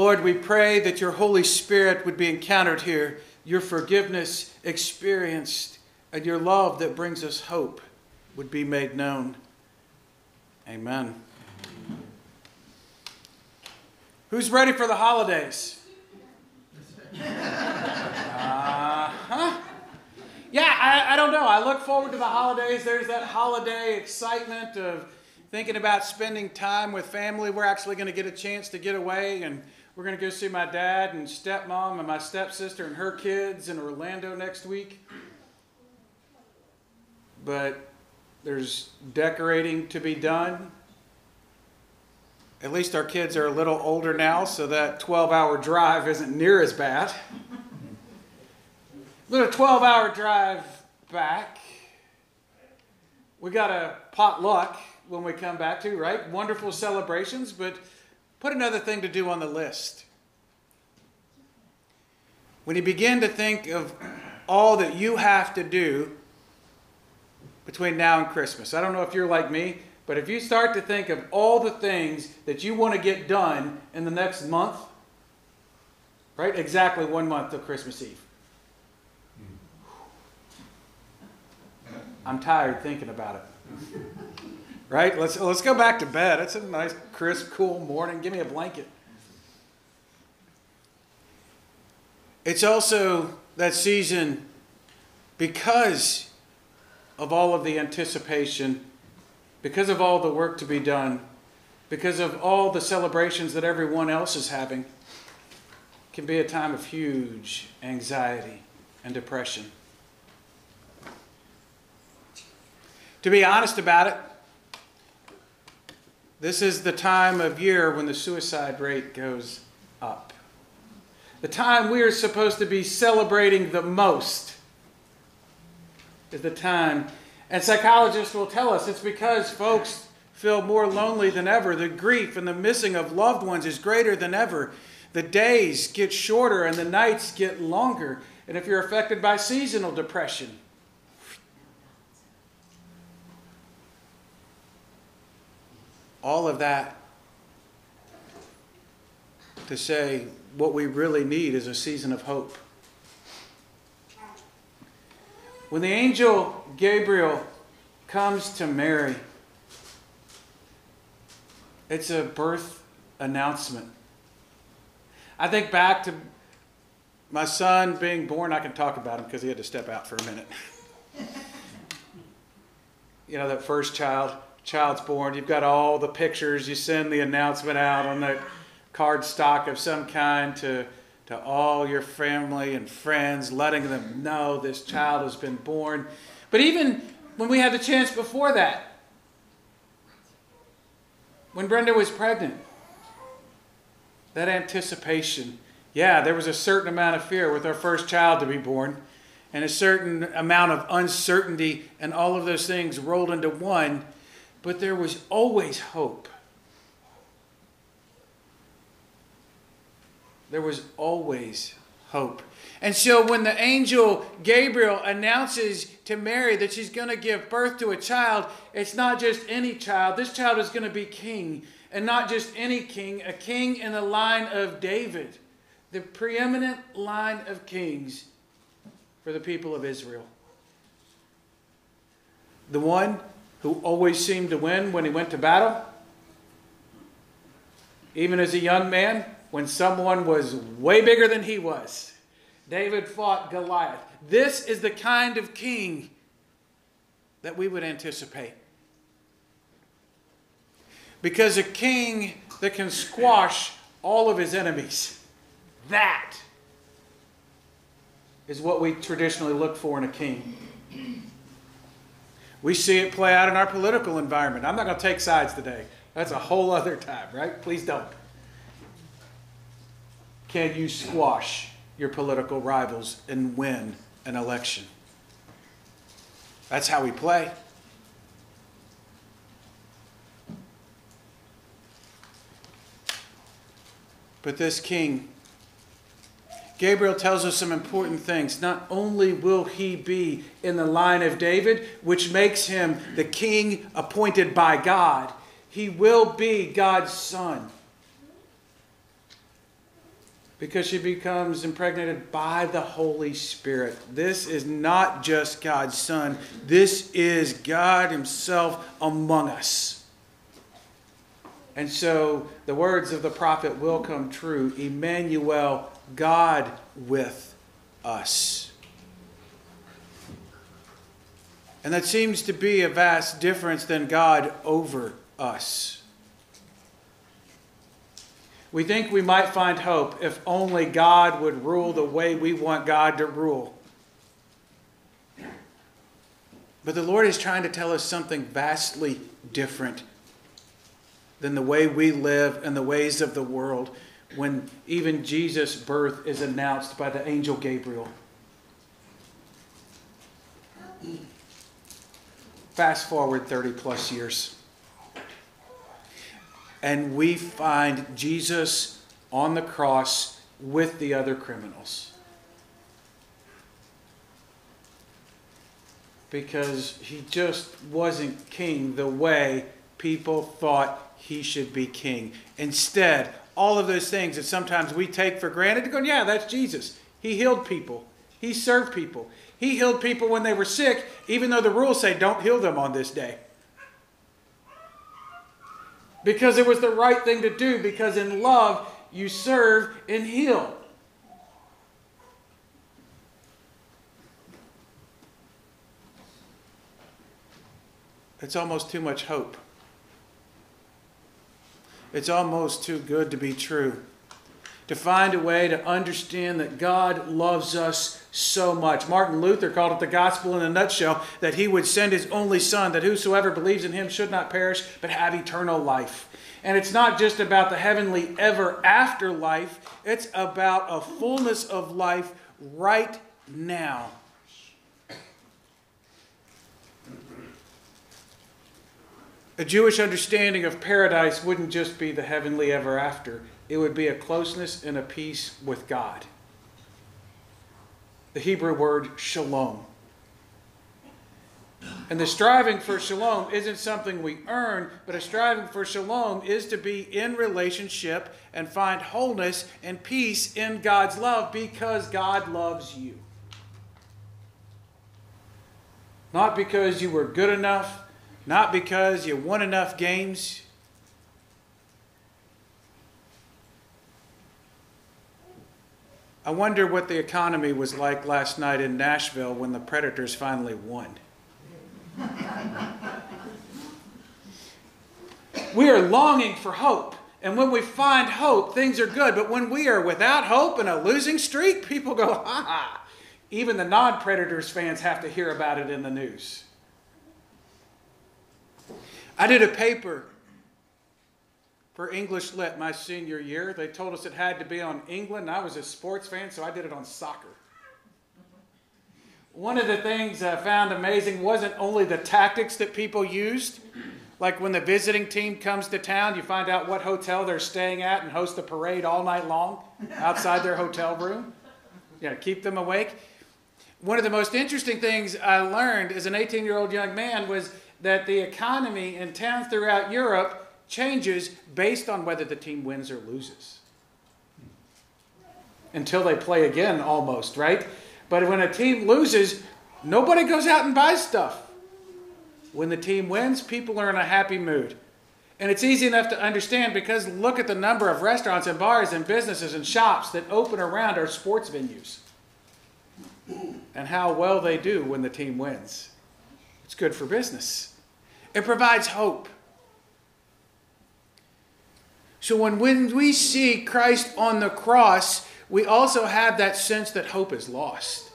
Lord, we pray that your Holy Spirit would be encountered here, your forgiveness experienced, and your love that brings us hope would be made known. Amen. Who's ready for the holidays? Uh huh. Yeah, I, I don't know. I look forward to the holidays. There's that holiday excitement of thinking about spending time with family. We're actually going to get a chance to get away and we're going to go see my dad and stepmom and my stepsister and her kids in Orlando next week. But there's decorating to be done. At least our kids are a little older now, so that 12 hour drive isn't near as bad. Little 12 hour drive back. We got a potluck when we come back to, right? Wonderful celebrations, but put another thing to do on the list. When you begin to think of all that you have to do between now and Christmas, I don't know if you're like me, but if you start to think of all the things that you want to get done in the next month, right? Exactly one month till Christmas Eve. Hmm. I'm tired thinking about it. Right? Let's let's go back to bed. It's a nice, crisp, cool morning. Give me a blanket. It's also that season because of all of the anticipation because of all the work to be done, because of all the celebrations that everyone else is having, can be a time of huge anxiety and depression. To be honest about it, this is the time of year when the suicide rate goes up. The time we are supposed to be celebrating the most is the time and psychologists will tell us it's because folks feel more lonely than ever. The grief and the missing of loved ones is greater than ever. The days get shorter and the nights get longer. And if you're affected by seasonal depression, all of that to say what we really need is a season of hope. When the angel Gabriel comes to Mary, it's a birth announcement. I think back to my son being born. I can talk about him because he had to step out for a minute. you know, that first child, child's born. You've got all the pictures. You send the announcement out on that card stock of some kind to to all your family and friends, letting them know this child has been born. But even when we had the chance before that, when Brenda was pregnant, that anticipation, yeah, there was a certain amount of fear with our first child to be born, and a certain amount of uncertainty, and all of those things rolled into one, but there was always hope. There was always hope. And so when the angel Gabriel announces to Mary that she's going to give birth to a child, it's not just any child. This child is going to be king. And not just any king, a king in the line of David, the preeminent line of kings for the people of Israel. The one who always seemed to win when he went to battle, even as a young man, when someone was way bigger than he was. David fought Goliath. This is the kind of king that we would anticipate. Because a king that can squash all of his enemies, that is what we traditionally look for in a king. We see it play out in our political environment. I'm not going to take sides today. That's a whole other time, right? Please don't. Can you squash your political rivals and win an election? That's how we play. But this king, Gabriel tells us some important things. Not only will he be in the line of David, which makes him the king appointed by God, he will be God's son. because she becomes impregnated by the Holy Spirit. This is not just God's Son, this is God Himself among us. And so the words of the prophet will come true Emmanuel, God with us. And that seems to be a vast difference than God over us. We think we might find hope if only God would rule the way we want God to rule. But the Lord is trying to tell us something vastly different than the way we live and the ways of the world when even Jesus' birth is announced by the angel Gabriel. Fast forward 30 plus years. And we find Jesus on the cross with the other criminals. Because he just wasn't king the way people thought he should be king. Instead, all of those things that sometimes we take for granted, going, yeah, that's Jesus. He healed people, he served people. He healed people when they were sick, even though the rules say don't heal them on this day. Because it was the right thing to do, because in love you serve and heal. It's almost too much hope. It's almost too good to be true. To find a way to understand that God loves us so much. Martin Luther called it the gospel in a nutshell that he would send his only son, that whosoever believes in him should not perish, but have eternal life. And it's not just about the heavenly ever after life, it's about a fullness of life right now. A Jewish understanding of paradise wouldn't just be the heavenly ever after, it would be a closeness and a peace with God. The Hebrew word shalom. And the striving for shalom isn't something we earn, but a striving for shalom is to be in relationship and find wholeness and peace in God's love because God loves you. Not because you were good enough, not because you won enough games. I wonder what the economy was like last night in Nashville when the Predators finally won. we are longing for hope. And when we find hope, things are good. But when we are without hope and a losing streak, people go, ha ha. Even the non Predators fans have to hear about it in the news. I did a paper for English Lit my senior year. They told us it had to be on England. I was a sports fan, so I did it on soccer. One of the things I found amazing wasn't only the tactics that people used, like when the visiting team comes to town, you find out what hotel they're staying at and host a parade all night long outside their hotel room. Yeah, keep them awake. One of the most interesting things I learned as an 18 year old young man was that the economy in towns throughout Europe changes based on whether the team wins or loses. Until they play again, almost, right? But when a team loses, nobody goes out and buys stuff. When the team wins, people are in a happy mood. And it's easy enough to understand because look at the number of restaurants and bars and businesses and shops that open around our sports venues and how well they do when the team wins. It's good for business. It provides hope. So when, when we see Christ on the cross, we also have that sense that hope is lost.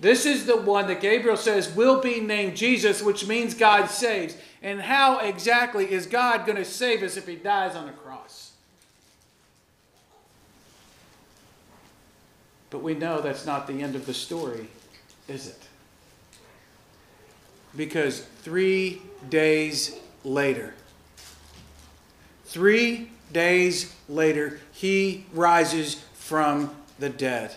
This is the one that Gabriel says will be named Jesus, which means God saves. And how exactly is God going to save us if he dies on the cross? But we know that's not the end of the story, is it? Because three days later, three days later, he rises from the dead.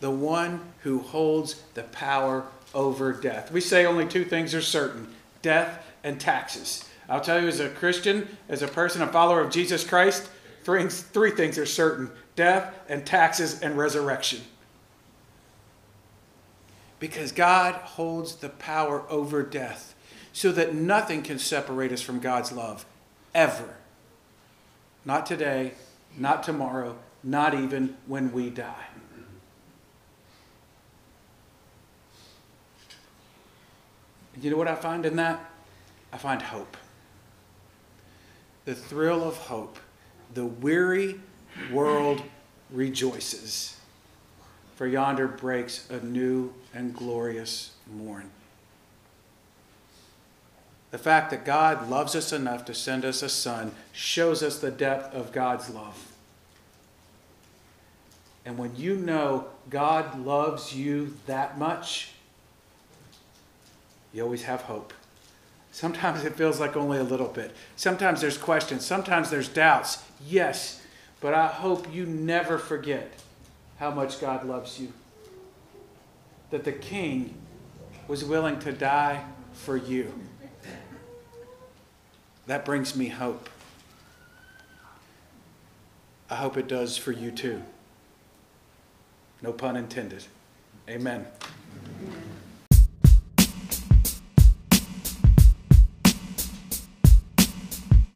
The one who holds the power over death. We say only two things are certain death and taxes. I'll tell you, as a Christian, as a person, a follower of Jesus Christ, three, three things are certain death and taxes and resurrection. Because God holds the power over death so that nothing can separate us from God's love, ever. Not today, not tomorrow, not even when we die. You know what I find in that? I find hope. The thrill of hope. The weary world rejoices, for yonder breaks a new and glorious morn. The fact that God loves us enough to send us a son shows us the depth of God's love. And when you know God loves you that much, you always have hope. Sometimes it feels like only a little bit. Sometimes there's questions. Sometimes there's doubts. Yes, but I hope you never forget how much God loves you. That the King was willing to die for you. That brings me hope. I hope it does for you too. No pun intended. Amen.